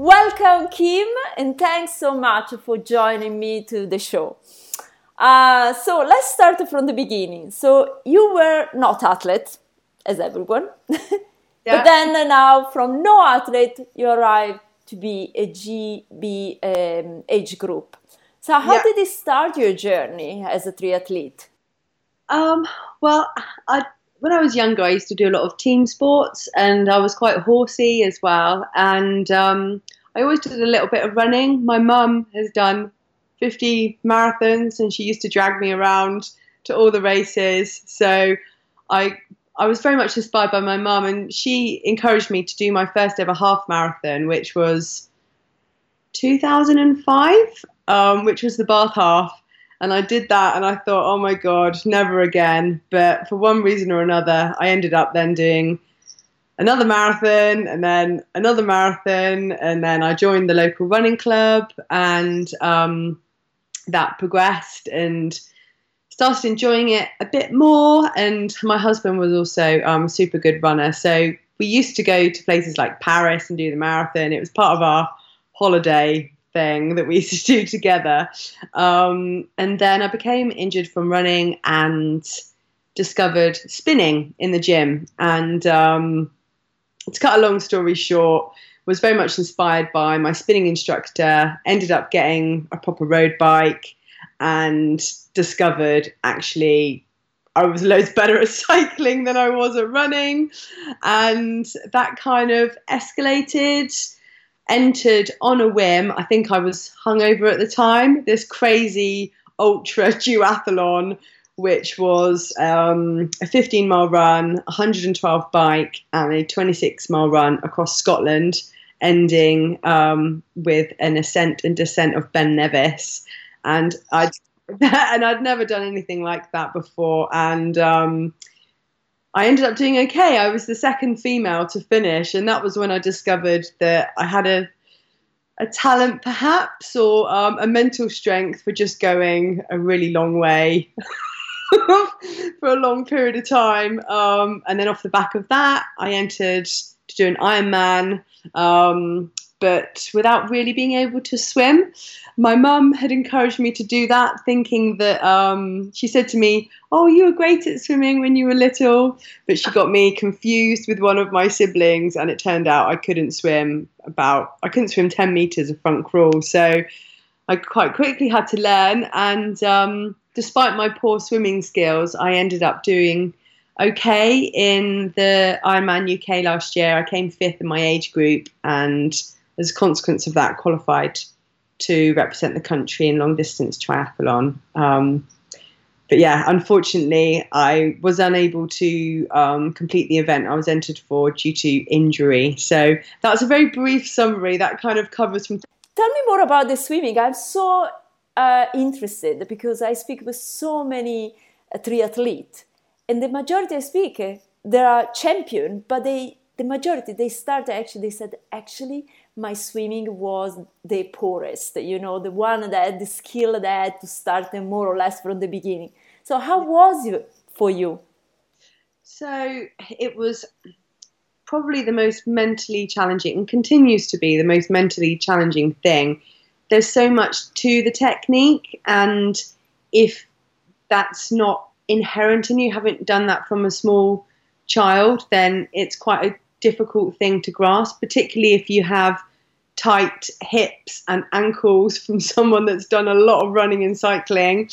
Welcome, Kim, and thanks so much for joining me to the show. Uh, so let's start from the beginning. So you were not athlete, as everyone, yeah. but then now from no athlete you arrived to be a GB um, age group. So how yeah. did it start your journey as a triathlete? Um, well, I, when I was younger, I used to do a lot of team sports, and I was quite horsey as well. And um, I always did a little bit of running. My mum has done 50 marathons, and she used to drag me around to all the races. So I I was very much inspired by my mum, and she encouraged me to do my first ever half marathon, which was 2005, um, which was the Bath Half. And I did that and I thought, oh my God, never again. But for one reason or another, I ended up then doing another marathon and then another marathon. And then I joined the local running club and um, that progressed and started enjoying it a bit more. And my husband was also um, a super good runner. So we used to go to places like Paris and do the marathon. It was part of our holiday thing that we used to do together. Um, and then I became injured from running and discovered spinning in the gym. And um, to cut a long story short, was very much inspired by my spinning instructor, ended up getting a proper road bike and discovered actually I was loads better at cycling than I was at running. And that kind of escalated entered on a whim. I think I was hungover at the time. This crazy ultra duathlon, which was um, a 15 mile run, 112 bike, and a 26 mile run across Scotland, ending um, with an ascent and descent of Ben Nevis. And I'd and I'd never done anything like that before, and um, I ended up doing okay. I was the second female to finish, and that was when I discovered that I had a a talent, perhaps, or um, a mental strength for just going a really long way for a long period of time. Um, and then off the back of that, I entered to do an Ironman. Um, but without really being able to swim. My mum had encouraged me to do that, thinking that um, she said to me, Oh, you were great at swimming when you were little. But she got me confused with one of my siblings, and it turned out I couldn't swim about, I couldn't swim 10 meters of front crawl. So I quite quickly had to learn. And um, despite my poor swimming skills, I ended up doing okay in the Ironman UK last year. I came fifth in my age group and as a consequence of that, qualified to represent the country in long distance triathlon. Um, but yeah, unfortunately, I was unable to um, complete the event I was entered for due to injury. So that's a very brief summary that kind of covers from. Tell me more about the swimming. I'm so uh, interested because I speak with so many uh, triathletes, and the majority I speak, uh, they are champion, but they the majority they start actually they said actually my swimming was the poorest, you know, the one that had the skill that I had to start more or less from the beginning. So, how was it for you? So, it was probably the most mentally challenging and continues to be the most mentally challenging thing. There's so much to the technique, and if that's not inherent and you haven't done that from a small child, then it's quite a difficult thing to grasp, particularly if you have tight hips and ankles from someone that's done a lot of running and cycling.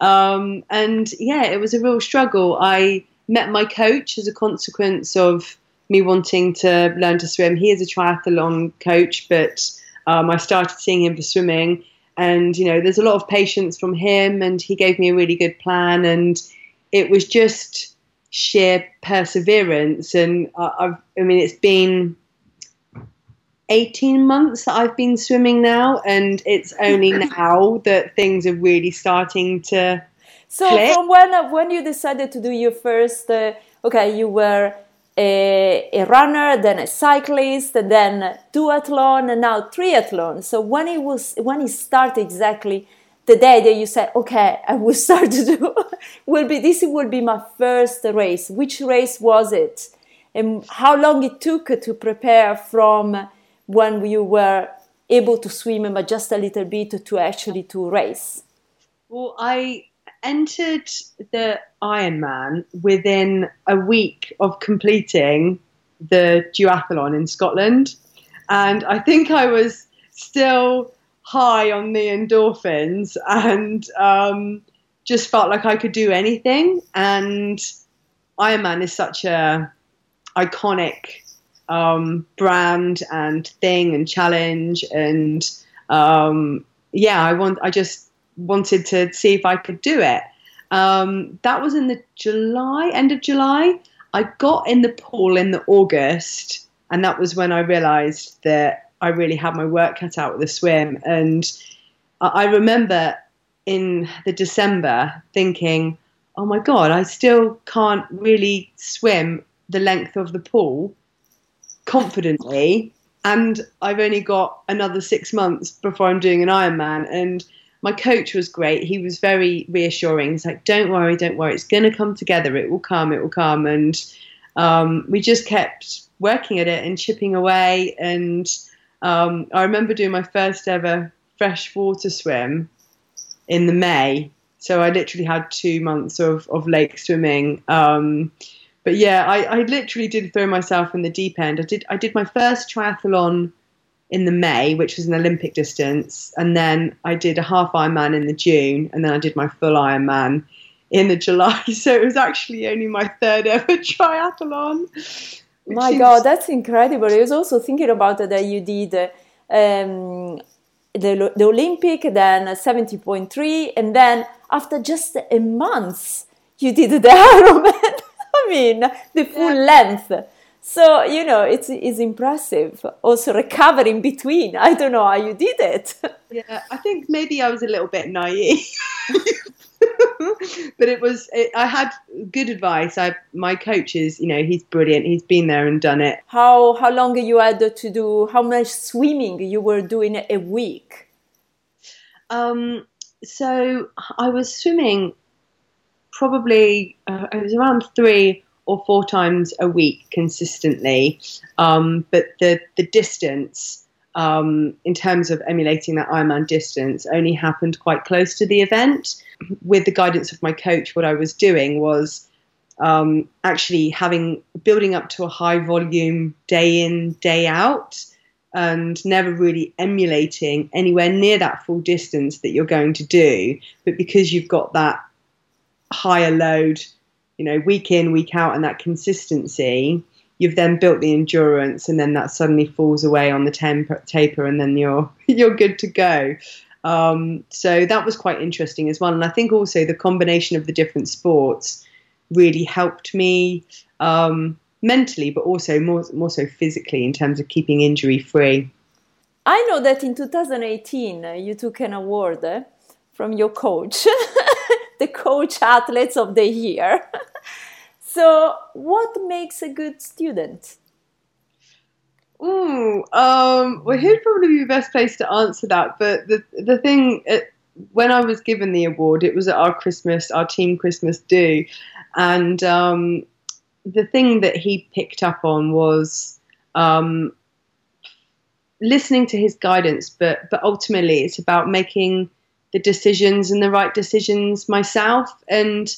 Um, and yeah, it was a real struggle. I met my coach as a consequence of me wanting to learn to swim. He is a triathlon coach, but um, I started seeing him for swimming. And, you know, there's a lot of patience from him, and he gave me a really good plan. And it was just sheer perseverance. And I've, I mean, it's been 18 months that I've been swimming now, and it's only now that things are really starting to. So, click. from when when you decided to do your first, uh, okay, you were a, a, runner, then a cyclist, then duathlon, and now triathlon. So, when it was when it started exactly the day that you said, okay, I will start to do, will be this will be my first race. Which race was it? And how long it took to prepare from when you were able to swim but just a little bit to actually to race? Well, I entered the Ironman within a week of completing the duathlon in Scotland. And I think I was still high on the endorphins and um, just felt like I could do anything. And Ironman is such a iconic um, brand and thing and challenge and um, yeah, I want I just wanted to see if I could do it. Um, that was in the July, end of July. I got in the pool in the August, and that was when I realised that I really had my work cut out with the swim. And I remember in the December thinking, "Oh my god, I still can't really swim the length of the pool confidently." And I've only got another six months before I'm doing an Ironman, and my coach was great. He was very reassuring. He's like, "Don't worry, don't worry. It's going to come together. It will come. It will come." And um, we just kept working at it and chipping away. And um, I remember doing my first ever freshwater swim in the May. So I literally had two months of, of lake swimming. Um, but yeah, I, I literally did throw myself in the deep end. I did I did my first triathlon in the May, which was an Olympic distance, and then I did a half Ironman in the June, and then I did my full Ironman in the July. So it was actually only my third ever triathlon. My God, that's incredible! I was also thinking about that you did um, the the Olympic, then seventy point three, and then after just a month, you did the Ironman. Mean, the full yeah. length. So, you know, it's, it's impressive. Also, recovering between. I don't know how you did it. Yeah, I think maybe I was a little bit naive. but it was, it, I had good advice. I, my coach is, you know, he's brilliant. He's been there and done it. How, how long you had to do, how much swimming you were doing a week? Um, so I was swimming probably, uh, it was around three or four times a week consistently. Um, but the the distance, um, in terms of emulating that Ironman distance, only happened quite close to the event. With the guidance of my coach, what I was doing was um, actually having building up to a high volume day in day out. And never really emulating anywhere near that full distance that you're going to do, but because you've got that higher load you know, week in, week out, and that consistency, you've then built the endurance, and then that suddenly falls away on the taper, and then you're you're good to go. Um, so that was quite interesting as well, and I think also the combination of the different sports really helped me um, mentally, but also more more so physically in terms of keeping injury free. I know that in 2018 uh, you took an award uh, from your coach, the Coach Athletes of the Year. So, what makes a good student? Ooh, um, well, he'd probably be the best place to answer that. But the the thing, it, when I was given the award, it was at our Christmas, our team Christmas do, and um, the thing that he picked up on was um, listening to his guidance. But but ultimately, it's about making the decisions and the right decisions myself. And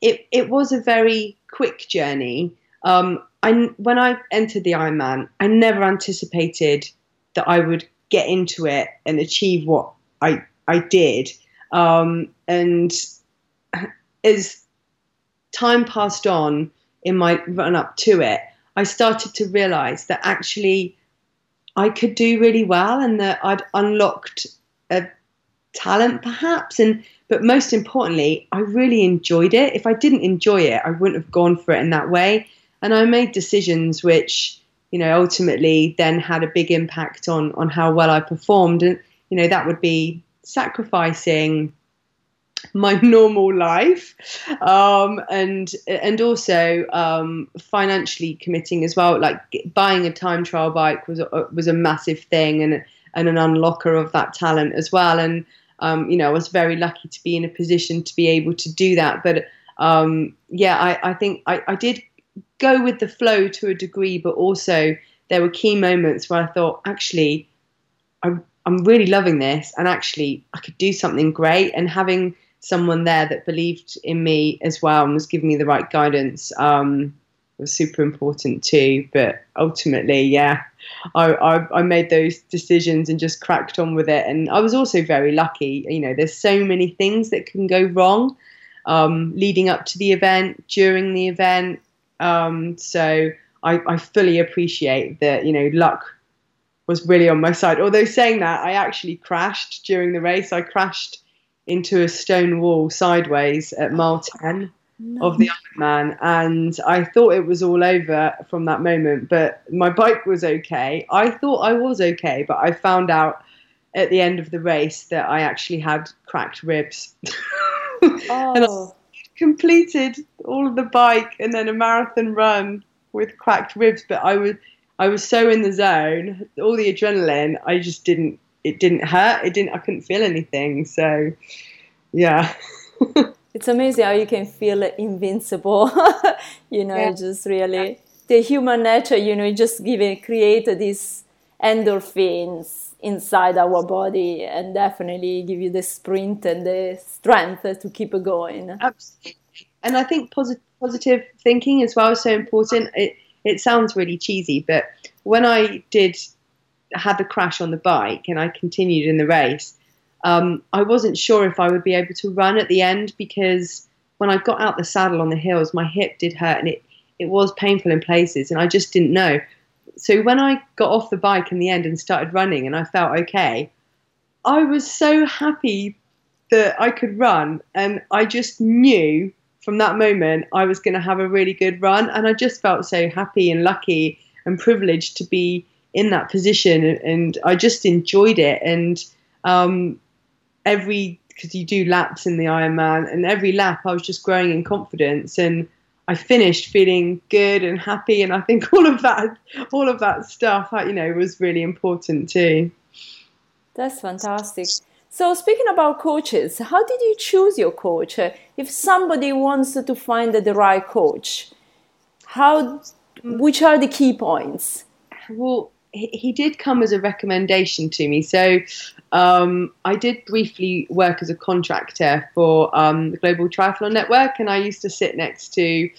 it it was a very quick journey. Um, I, when I entered the Ironman, I never anticipated that I would get into it and achieve what I I did. Um, and as time passed on in my run up to it, I started to realize that actually I could do really well and that I'd unlocked a talent perhaps and but most importantly, I really enjoyed it. If I didn't enjoy it, I wouldn't have gone for it in that way. And I made decisions which, you know, ultimately then had a big impact on on how well I performed. And you know, that would be sacrificing my normal life um, and and also um, financially committing as well like buying a time trial bike was a, was a massive thing and and an unlocker of that talent as well and um, you know, I was very lucky to be in a position to be able to do that. But um, yeah, I, I think I, I, did go with the flow to a degree, but also there were key moments where I thought, actually, I'm, I'm really loving this, and actually, I could do something great. And having someone there that believed in me as well and was giving me the right guidance um, was super important too. But ultimately, yeah, I, I, I, made those decisions and just cracked on with it. And I was also very lucky. You know, there's so many things that can go wrong um, leading up to the event, during the event. Um, so I, I fully appreciate that, you know, luck was really on my side. Although saying that, I actually crashed during the race. I crashed into a stone wall sideways at mile 10 no. of the Ironman, and I thought it was all over from that moment. But my bike was okay. I thought I was okay, but I found out at the end of the race that I actually had cracked ribs. oh. and I oh. completed all of the bike and then a marathon run with cracked ribs, but I was I was so in the zone, all the adrenaline, I just didn't it didn't hurt. It didn't I couldn't feel anything. So yeah. it's amazing how you can feel invincible. you know, yeah. just really yeah. the human nature, you know, just give create these endorphins inside our body and definitely give you the sprint and the strength to keep going. Absolutely. And I think positive positive thinking as well is so important. It it sounds really cheesy, but when I did had the crash on the bike and I continued in the race, um, I wasn't sure if I would be able to run at the end because when I got out the saddle on the hills, my hip did hurt and it, it was painful in places, and I just didn't know. So when I got off the bike in the end and started running and I felt okay, I was so happy that I could run, and I just knew from that moment I was going to have a really good run, and I just felt so happy and lucky and privileged to be in that position, and I just enjoyed it. And um, every because you do laps in the Ironman, and every lap I was just growing in confidence, and I finished feeling good and happy, and I think all of that, all of that stuff, you know, was really important too. That's fantastic. So, speaking about coaches, how did you choose your coach? Uh, if somebody wants to find the right coach, how, which are the key points? Well, he did come as a recommendation to me. So, um, I did briefly work as a contractor for um, the Global Triathlon Network, and I used to sit next to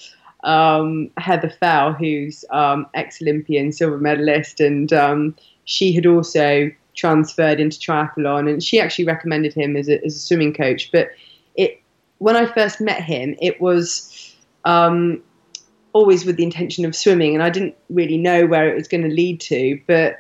um, Heather Fell, who's um, ex Olympian, silver medalist, and um, she had also transferred into triathlon, and she actually recommended him as a, as a swimming coach. But it when I first met him, it was um, always with the intention of swimming, and I didn't really know where it was going to lead to. But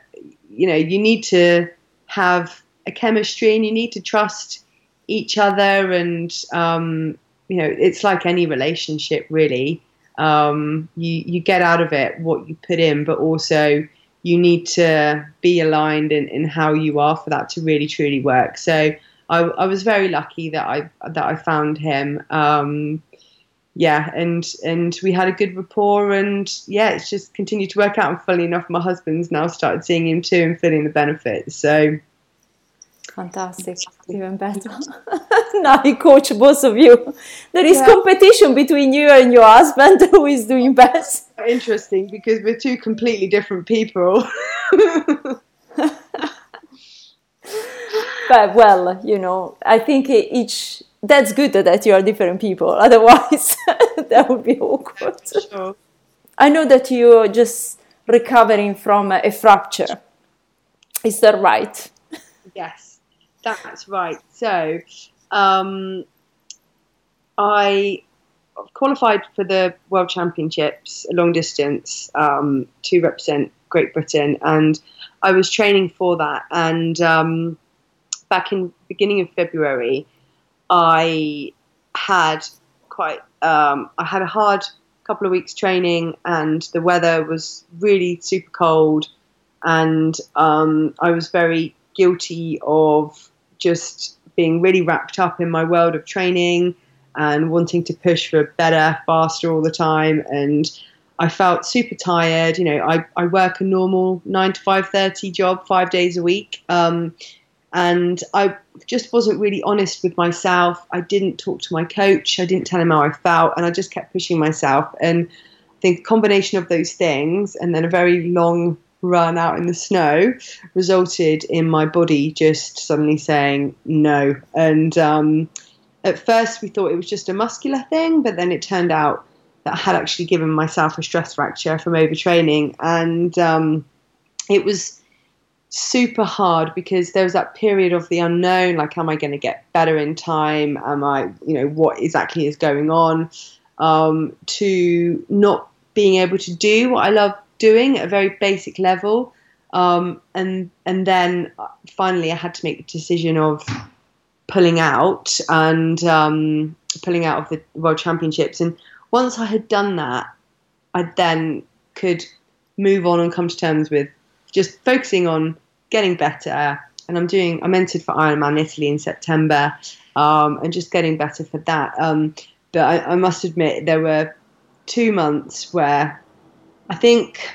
you know, you need to have a chemistry, and you need to trust each other, and um, you know, it's like any relationship, really. Um, you you get out of it what you put in, but also you need to be aligned in, in how you are for that to really truly work. So I, I was very lucky that I that I found him. Um, yeah, and and we had a good rapport, and yeah, it's just continued to work out. And funny enough, my husband's now started seeing him too and feeling the benefits. So fantastic, even better. now he coach both of you. There is yeah. competition between you and your husband who is doing best. Interesting because we're two completely different people. but well, you know, I think each that's good that you are different people. Otherwise, that would be awkward. Sure. I know that you're just recovering from a fracture. Is that right? Yes, that's right. So, um, I qualified for the World Championships long distance um, to represent Great Britain, and I was training for that. And um, back in beginning of February, I had quite um, I had a hard couple of weeks training, and the weather was really super cold, and um, I was very guilty of just being really wrapped up in my world of training and wanting to push for better, faster all the time. And I felt super tired. You know, I, I work a normal nine to five thirty job, five days a week. Um, and I just wasn't really honest with myself. I didn't talk to my coach. I didn't tell him how I felt, and I just kept pushing myself. And I think a combination of those things, and then a very long run out in the snow resulted in my body just suddenly saying no. And um, at first, we thought it was just a muscular thing, but then it turned out that I had actually given myself a stress fracture from overtraining. And um, it was super hard because there was that period of the unknown like, am I going to get better in time? Am I, you know, what exactly is going on? Um, to not being able to do what I love doing at a very basic level. Um, and and then finally, I had to make the decision of pulling out and um, pulling out of the World Championships. And once I had done that, I then could move on and come to terms with just focusing on getting better. And I'm doing, I'm entered for Ironman Italy in September, um, and just getting better for that. Um, but I, I must admit, there were two months where I think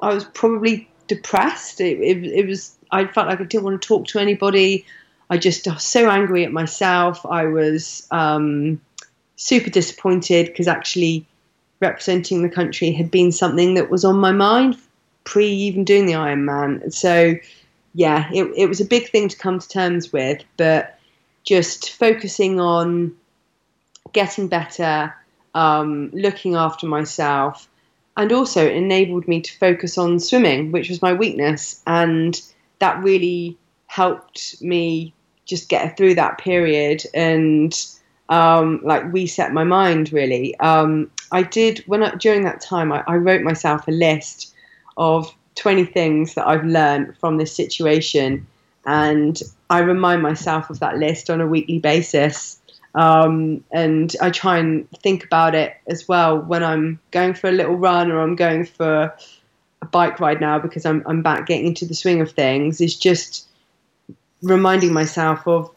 I was probably depressed. It, it, it, was I felt like I didn't want to talk to anybody. I just was so angry at myself. I was um, super disappointed because actually representing the country had been something that was on my mind pre even doing the Ironman. So yeah, it, it was a big thing to come to terms with, but just focusing on getting better, um, looking after myself, and also enabled me to focus on swimming, which was my weakness. And that really helped me just get through that period and um, like reset my mind really. Um, I did when I, during that time I, I, wrote myself a list of 20 things that I've learned from this situation, and I remind myself of that list on a weekly basis. Um, and I try and think about it as well when I'm going for a little run or I'm going for a bike ride now because I'm, I'm back getting into the swing of things. Is just reminding myself of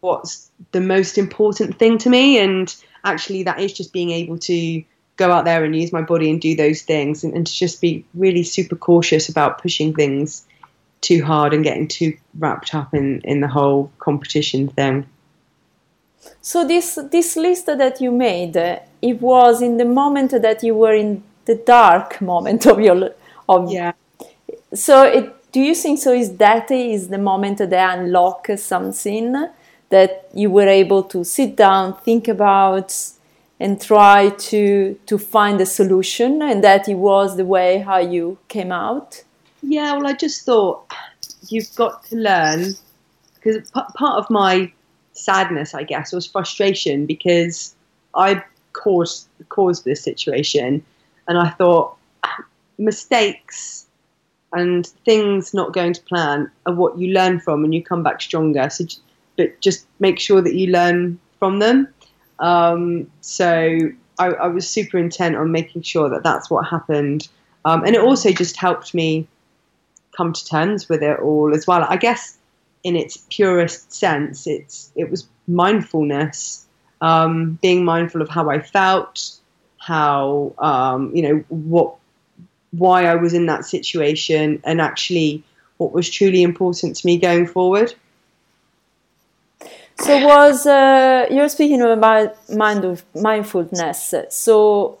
what's the most important thing to me, and actually that is just being able to go out there and use my body and do those things and, and to just be really super cautious about pushing things too hard and getting too wrapped up in, in the whole competition thing. So this this list that you made, uh, it was in the moment that you were in the dark moment of your of yeah. So it, do you think so? Is that is the moment that unlock something that you were able to sit down, think about, and try to to find a solution, and that it was the way how you came out? Yeah, well, I just thought you've got to learn because part of my sadness, I guess, was frustration because I caused caused this situation, and I thought mistakes and things not going to plan are what you learn from, and you come back stronger. So, but just make sure that you learn from them. Um, so I, I, was super intent on making sure that that's what happened, um, and it also just helped me come to terms with it all as well. I guess in its purest sense, it's it was mindfulness, um, being mindful of how I felt, how um, you know what, why I was in that situation, and actually what was truly important to me going forward. So was uh, you're speaking about mind of mindfulness. So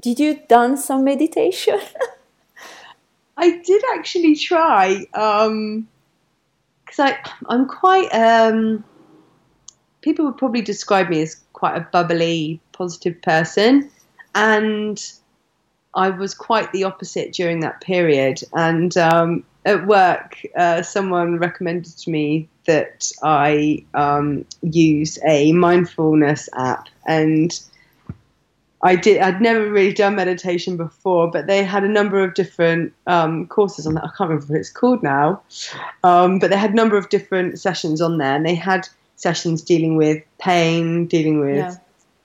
did you done some meditation? I did actually try. Um, because I I'm quite um, people would probably describe me as quite a bubbly, positive person, and I was quite the opposite during that period. And um, at work, uh, someone recommended to me that I um, use a mindfulness app, and I did. I'd never really done meditation before, but they had a number of different um, courses on that. I can't remember what it's called now, um, but they had a number of different sessions on there, and they had sessions dealing with pain, dealing with yeah.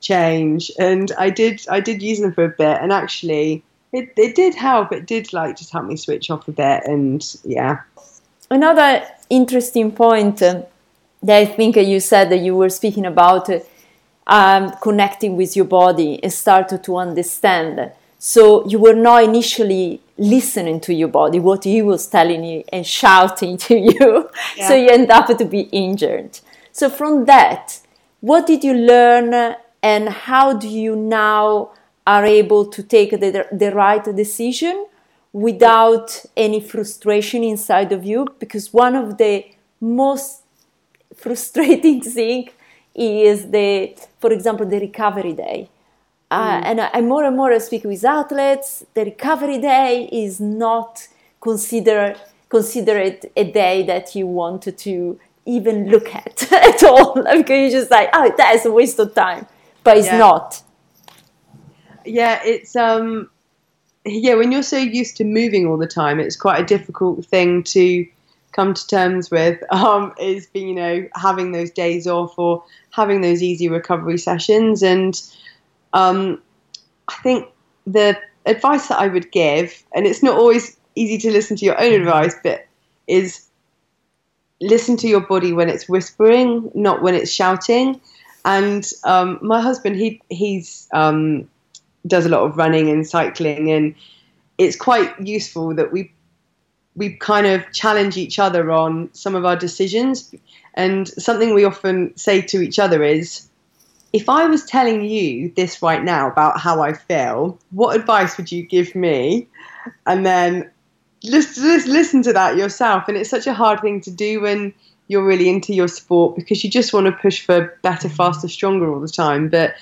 change, and I did. I did use them for a bit, and actually, it it did help. It did like just help me switch off a bit, and yeah. Another interesting point uh, that I think you said that you were speaking about. Uh, um, connecting with your body and started to understand. So you were not initially listening to your body, what he was telling you and shouting to you. Yeah. So you end up to be injured. So from that, what did you learn and how do you now are able to take the, the right decision without any frustration inside of you because one of the most frustrating thing is the for example the recovery day uh, mm. and I, more and more I speak with athletes the recovery day is not considered considered a day that you want to even look at at all because you're just like oh that's a waste of time but it's yeah. not yeah it's um yeah, when you're so used to moving all the time, it's quite a difficult thing to come to terms with. Um, is being, you know, having those days off or having those easy recovery sessions. And um, I think the advice that I would give, and it's not always easy to listen to your own advice, but is listen to your body when it's whispering, not when it's shouting. And um, my husband, he he's um, does a lot of running and cycling, and it's quite useful that we we kind of challenge each other on some of our decisions. And something we often say to each other is, if I was telling you this right now about how I feel, what advice would you give me? And then just, just listen to that yourself. And it's such a hard thing to do when you're really into your sport because you just want to push for better, faster, stronger all the time. But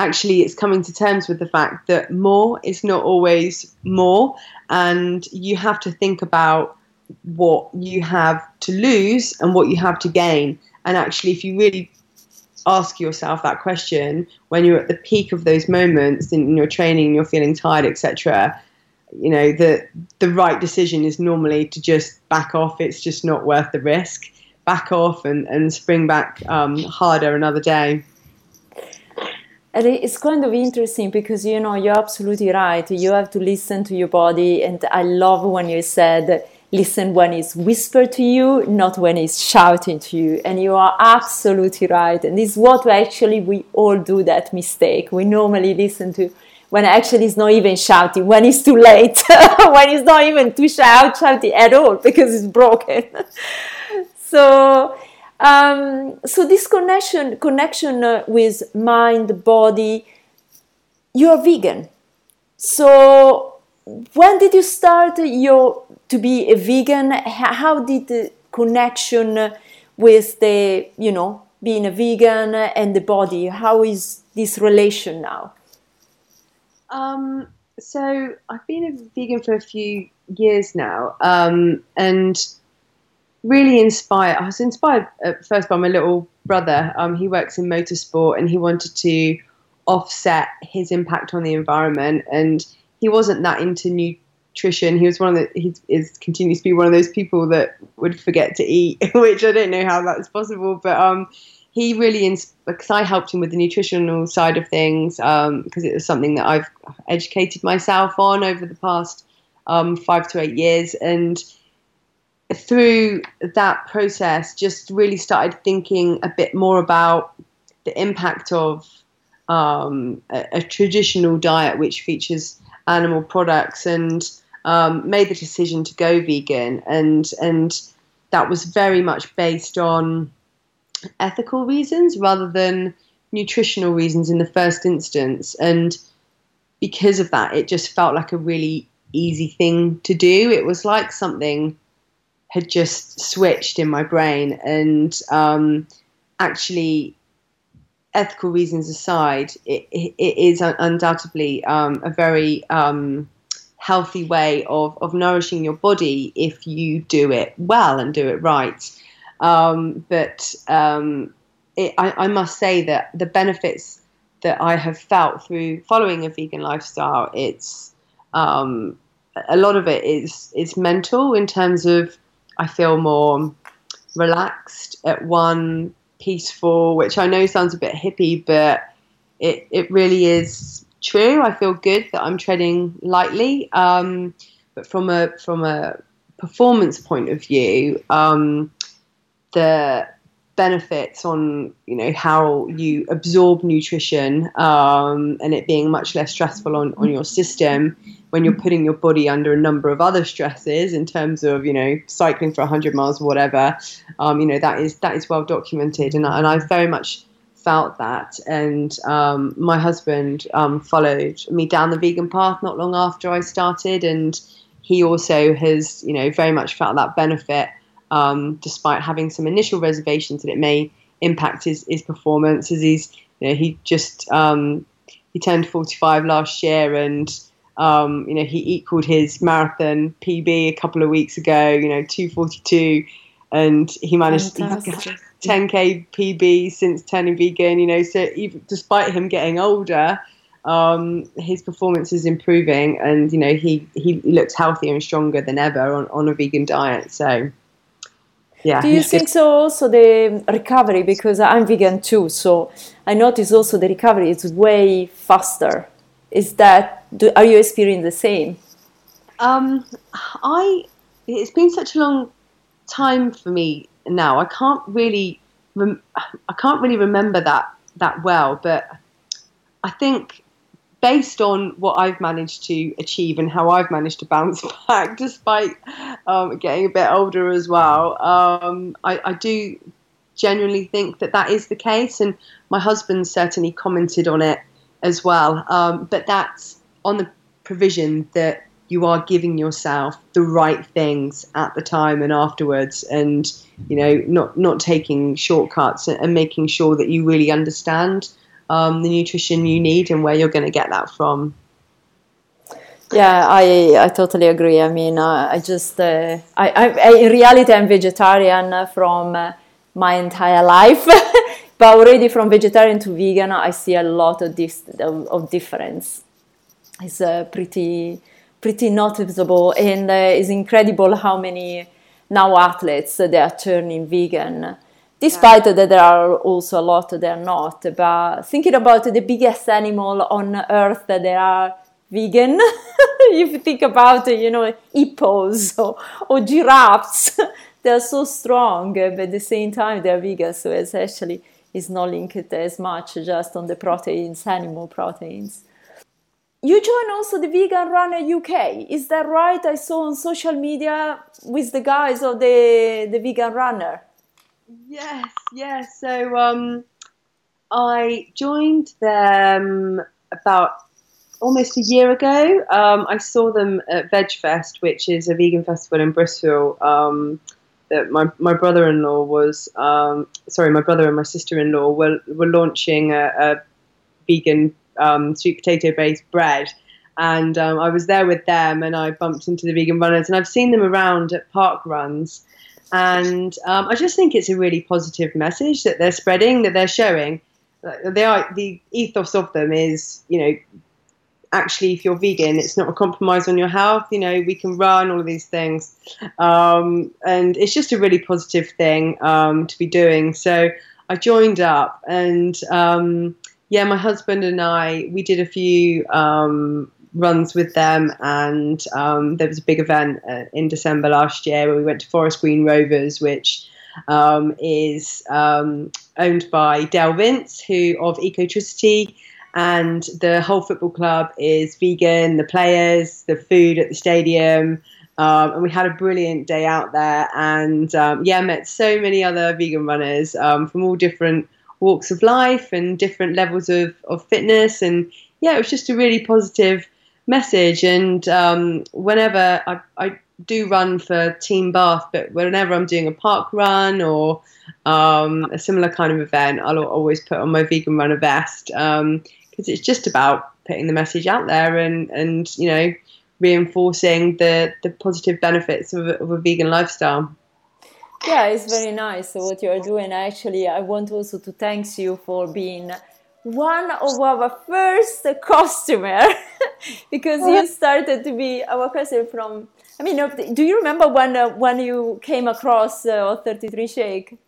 actually it's coming to terms with the fact that more is not always more and you have to think about what you have to lose and what you have to gain. And actually if you really ask yourself that question when you're at the peak of those moments in your training and you're feeling tired etc you know the the right decision is normally to just back off. It's just not worth the risk. Back off and, and spring back um, harder another day and it's kind of interesting because you know you're absolutely right. You have to listen to your body, and I love when you said listen when it's whispered to you, not when it's shouting to you. And you are absolutely right. And this is what actually we all do that mistake. We normally listen to when actually it's not even shouting, when it's too late, when it's not even to shout, shouting at all because it's broken. so um, so this connection connection uh, with mind, body, you're vegan. So when did you start your to be a vegan? How did the connection with the you know being a vegan and the body? How is this relation now? Um, so I've been a vegan for a few years now, um, and really inspired. I was inspired at first by my little brother. Um, he works in motorsport and he wanted to offset his impact on the environment. And he wasn't that into nutrition. He was one of the he is continues to be one of those people that would forget to eat, which I don't know how that's possible. But um, he really because I helped him with the nutritional side of things because um, it was something that I've educated myself on over the past um, five to eight years and through that process, just really started thinking a bit more about the impact of um, a, a, traditional diet which features animal products, and um, made the decision to go vegan. And and that was very much based on ethical reasons rather than nutritional reasons in the first instance. And because of that, it just felt like a really easy thing to do. It was like something had just switched in my brain, and um, actually, ethical reasons aside, it, it, is undoubtedly um, a very um, healthy way of, of nourishing your body if you do it well and do it right. Um, but um, it, I, I must say that the benefits that I have felt through following a vegan lifestyle, it's um, a lot of it is is mental in terms of I feel more relaxed at one, peaceful, which I know sounds a bit hippie, but it, it really is true. I feel good that I'm treading lightly. Um, but from a from a performance point of view, um, the benefits on you know how you absorb nutrition um, and it being much less stressful on, on your system when you're putting your body under a number of other stresses in terms of you know cycling for 100 miles or whatever. Um, you know that is that is well documented and, and I've very much felt that. And um, my husband um, followed me down the vegan path not long after I started and he also has, you know, very much felt that benefit, um, despite having some initial reservations that it may impact his, his performance. As he's, you know, he just um, he turned 45 last year, and um, you know, he equaled his marathon PB a couple of weeks ago. You know, 242, and he managed Fantastic. 10k PB since turning vegan. You know, so even, despite him getting older um, his performance is improving, and you know he he looks healthier and stronger than ever on, on a vegan diet. So. Yeah, Do you think so? Also, the recovery because I'm vegan too, so I notice also the recovery is way faster. Is that do, are you experiencing the same? Um, I it's been such a long time for me now. I can't really rem- I can't really remember that that well, but I think based on what I've managed to achieve and how I've managed to bounce back, despite um, getting a bit older as well, um, I, I, do genuinely think that that is the case. And my husband certainly commented on it as well. Um, but that's on the provision that you are giving yourself the right things at the time and afterwards and you know not not taking shortcuts and making sure that you really understand um, the nutrition you need and where you're going to get that from. Yeah, I I totally agree. I mean, uh, I just uh, I, I, in reality I'm vegetarian from uh, my entire life, but already from vegetarian to vegan, I see a lot of this of, of difference. It's uh, pretty pretty noticeable, and uh, it's incredible how many now athletes they are turning vegan despite yeah. that there are also a lot that are not but thinking about the biggest animal on earth that they are vegan if you think about you know hippos or, or giraffes they are so strong but at the same time they're vegan so it's actually is not linked as much just on the proteins animal proteins. You join also the vegan runner uk is that right? I saw on social media with the guys of the the vegan runner Yes, yes. So um, I joined them about almost a year ago. Um, I saw them at VegFest, which is a vegan festival in Bristol. Um, that my, my brother-in-law was um, sorry, my brother and my sister-in-law were were launching a, a vegan um, sweet potato based bread. And um, I was there with them, and I bumped into the vegan runners, and I've seen them around at park runs. And um, I just think it's a really positive message that they're spreading, that they're showing. They are the ethos of them is, you know, actually, if you're vegan, it's not a compromise on your health. You know, we can run all of these things, um, and it's just a really positive thing um, to be doing. So I joined up, and um, yeah, my husband and I we did a few um, runs with them, and um, there was a big event uh, in December last year where we went to Forest Green Rovers, which um, is um, owned by Dale Vince, who of Ecotricity, and the whole football club is vegan. The players, the food at the stadium. Um, and we had a brilliant day out there, and um, yeah, met so many other vegan runners um, from all different walks of life and different levels of, of fitness. And yeah, it was just a really positive message. And um, whenever I, I, do run for Team Bath, but whenever I'm doing a park run or um, a similar kind of event, I'll always put on my vegan runner vest because um, it's just about putting the message out there and, and you know, reinforcing the, the positive benefits of a, of a vegan lifestyle. Yeah, it's very nice what you're doing. Actually, I want also to thank you for being one of our first customer because you started to be our customer from i mean do you remember when uh, when you came across uh, 33 shake?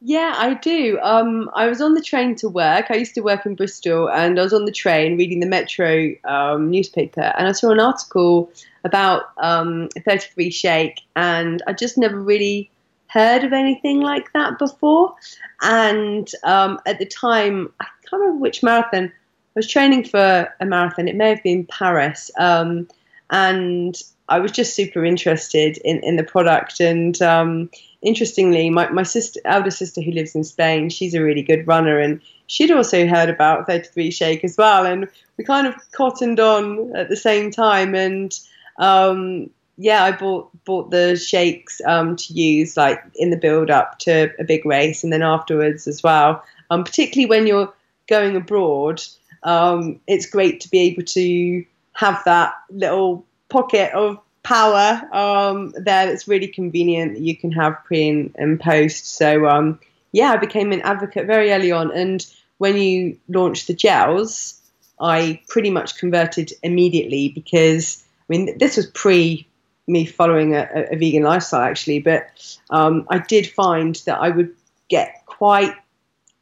Yeah i do. Um, i was on the train to work. I used to work in bristol and i was on the train reading the metro um, newspaper. And i saw an article about um, 33 shake and i just never really heard of anything like that before. And um, at the time i can't remember which marathon. I was training for a marathon. It may have been Paris. Um, and I was just super interested in, in the product. And um, interestingly, my, my sister, elder sister who lives in Spain, she's a really good runner. And she'd also heard about 33 Shake as well. And we kind of cottoned on at the same time. And um, yeah, I bought bought the shakes um, to use like in the build up to a big race, and then afterwards as well. Um, particularly when you're going abroad, um, it's great to be able to have that little pocket of power um, there that's really convenient that you can have pre and, and post. So um, yeah, I became an advocate very early on, and when you launched the gels, I pretty much converted immediately because I mean this was pre me following a, a vegan lifestyle actually, but um, I did find that I would get quite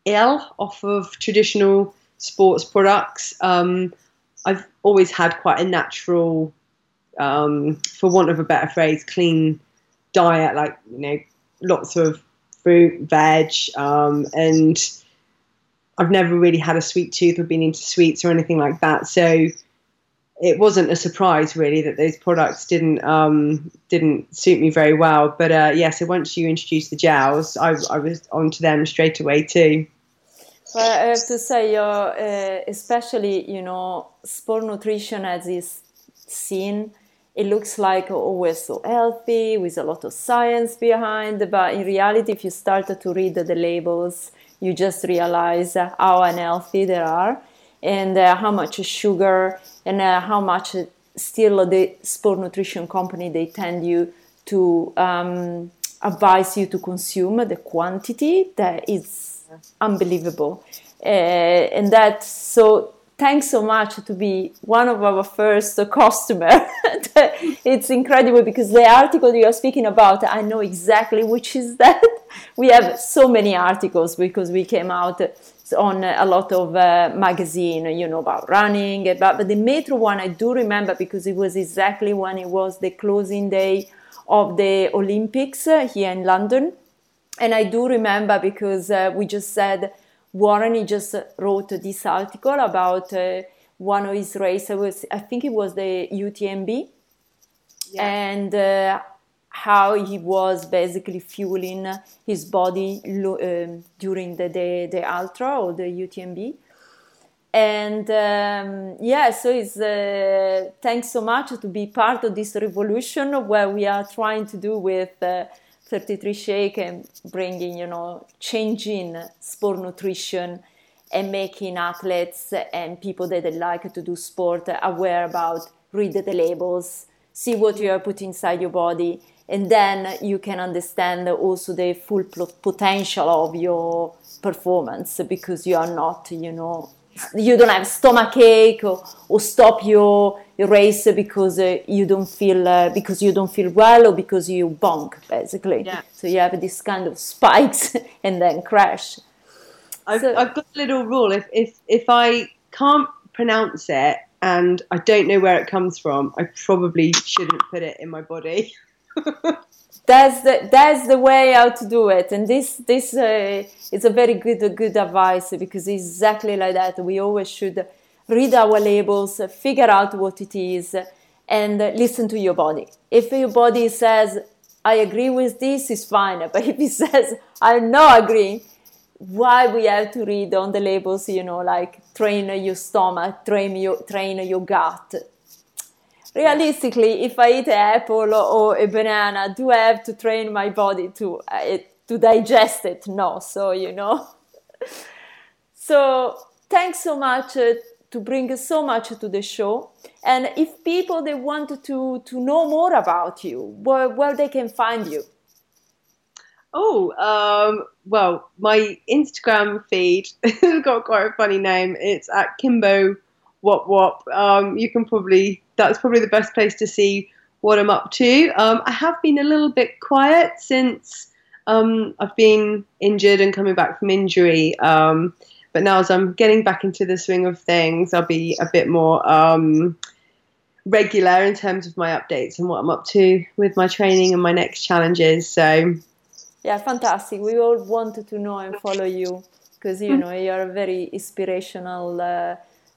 ill off of traditional sports products. Um, I've always had quite a natural, um, for want of a better phrase, clean diet, like you know, lots of fruit, veg, um, and I've never really had a sweet tooth or been into sweets or anything like that. So it wasn't a surprise really that those products didn't um, didn't suit me very well. But uh, yeah, so once you introduced the gels, I, I was onto them straight away too. Well, I have to say, uh, especially you know, sport nutrition as is seen, it looks like always so healthy with a lot of science behind. But in reality, if you start to read the labels, you just realize how unhealthy they are and uh, how much sugar and uh, how much still the sport nutrition company they tend you to um, advise you to consume the quantity that is unbelievable uh, and that so thanks so much to be one of our first customer it's incredible because the article you are speaking about i know exactly which is that we have so many articles because we came out on a lot of uh, magazine, you know, about running. But, but the Metro one I do remember because it was exactly when it was the closing day of the Olympics uh, here in London. And I do remember because uh, we just said, Warren he just wrote this article about uh, one of his races. I think it was the UTMB. Yeah. And uh, how he was basically fueling his body um, during the, the, the ultra or the UTMB. And um, yeah, so it's uh, thanks so much to be part of this revolution where we are trying to do with uh, 33 Shake and bringing, you know, changing sport nutrition and making athletes and people that like to do sport aware about read the labels, see what you are putting inside your body, and then you can understand also the full potential of your performance because you are not you know you don't have stomach ache or, or stop your, your race because uh, you don't feel uh, because you don't feel well or because you bonk basically. Yeah. so you have this kind of spikes and then crash. I've, so, I've got a little rule. If, if if i can't pronounce it and i don't know where it comes from i probably shouldn't put it in my body. That's the that's the way how to do it. And this this uh, is a very good good advice because exactly like that. We always should read our labels figure out what it is and listen to your body if your body says i agree with this it's fine but if it says i'm not agreeing why we have to read on the labels you know like train your stomach train your train your gut realistically, if I eat an apple or a banana, do I have to train my body to uh, to digest it? No. So you know. so thanks so much uh, to bring so much to the show. And if people they want to to know more about you, where where they can find you. Oh, um, well, my Instagram feed has got quite a funny name. It's at Kimbo Wop Wop. Um, you can probably that's probably the best place to see what I'm up to. Um, I have been a little bit quiet since um, I've been injured and coming back from injury. But now, as I'm getting back into the swing of things, I'll be a bit more um, regular in terms of my updates and what I'm up to with my training and my next challenges. So, yeah, fantastic. We all wanted to know and follow you because you know you're a very inspirational. Uh,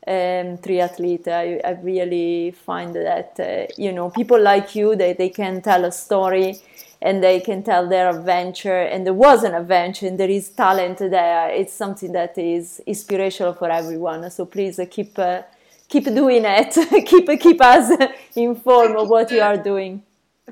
um, triathlete. I, I, really find that uh, you know people like you they, they can tell a story and they can tell their adventure and there was an adventure and there is talent there. It's something that is inspirational for everyone. So please uh, keep uh, keep doing it. keep keep us informed of what you are doing.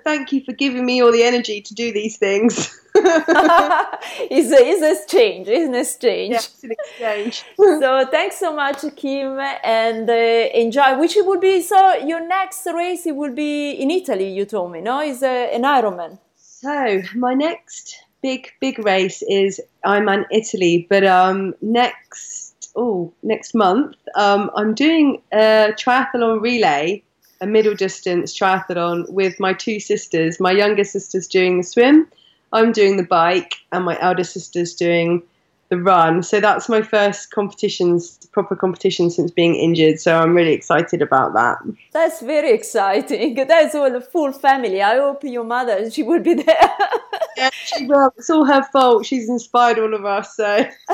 thank you for giving me all the energy to do these things. it's, a, it's a exchange, it's an exchange. Yeah, it's an exchange. so thanks so much, Kim, and uh, enjoy. Which it will be, so your next race, it will be in Italy, you told me, no? Is uh, an Ironman. So my next big, big race is Ironman Italy, but um, next, oh, next month, um, I'm doing a triathlon relay a middle distance triathlon with my two sisters. My younger sister's doing the swim, I'm doing the bike, and my elder sister's doing the run. So that's my first competitions, proper competition since being injured. So I'm really excited about that. That's very exciting. That's all the full family. I hope your mother she will be there. yeah, she will. It's all her fault. She's inspired all of us. So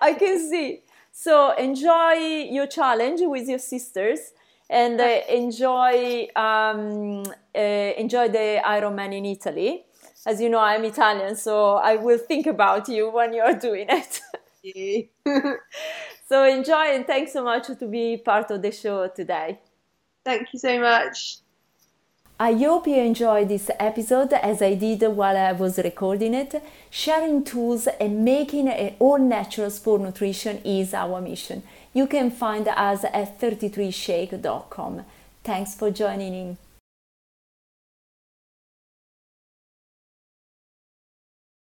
I can see. So enjoy your challenge with your sisters and uh, enjoy um, uh, enjoy the Ironman in Italy. As you know, I'm Italian, so I will think about you when you're doing it. so enjoy and thanks so much to be part of the show today. Thank you so much. I hope you enjoyed this episode as I did while I was recording it. Sharing tools and making an all natural sport nutrition is our mission. You can find us at 33shake.com. Thanks for joining in.